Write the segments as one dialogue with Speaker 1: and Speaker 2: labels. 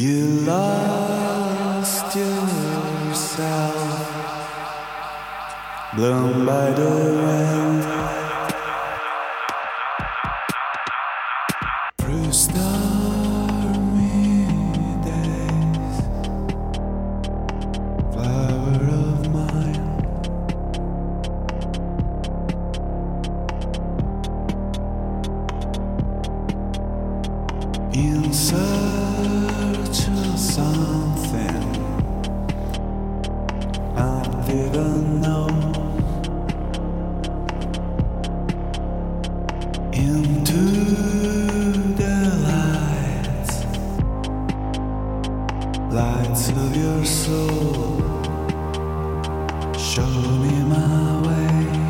Speaker 1: You lost yourself, blown by the wind. Through stormy days, flower of mine. In Show me my way.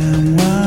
Speaker 1: And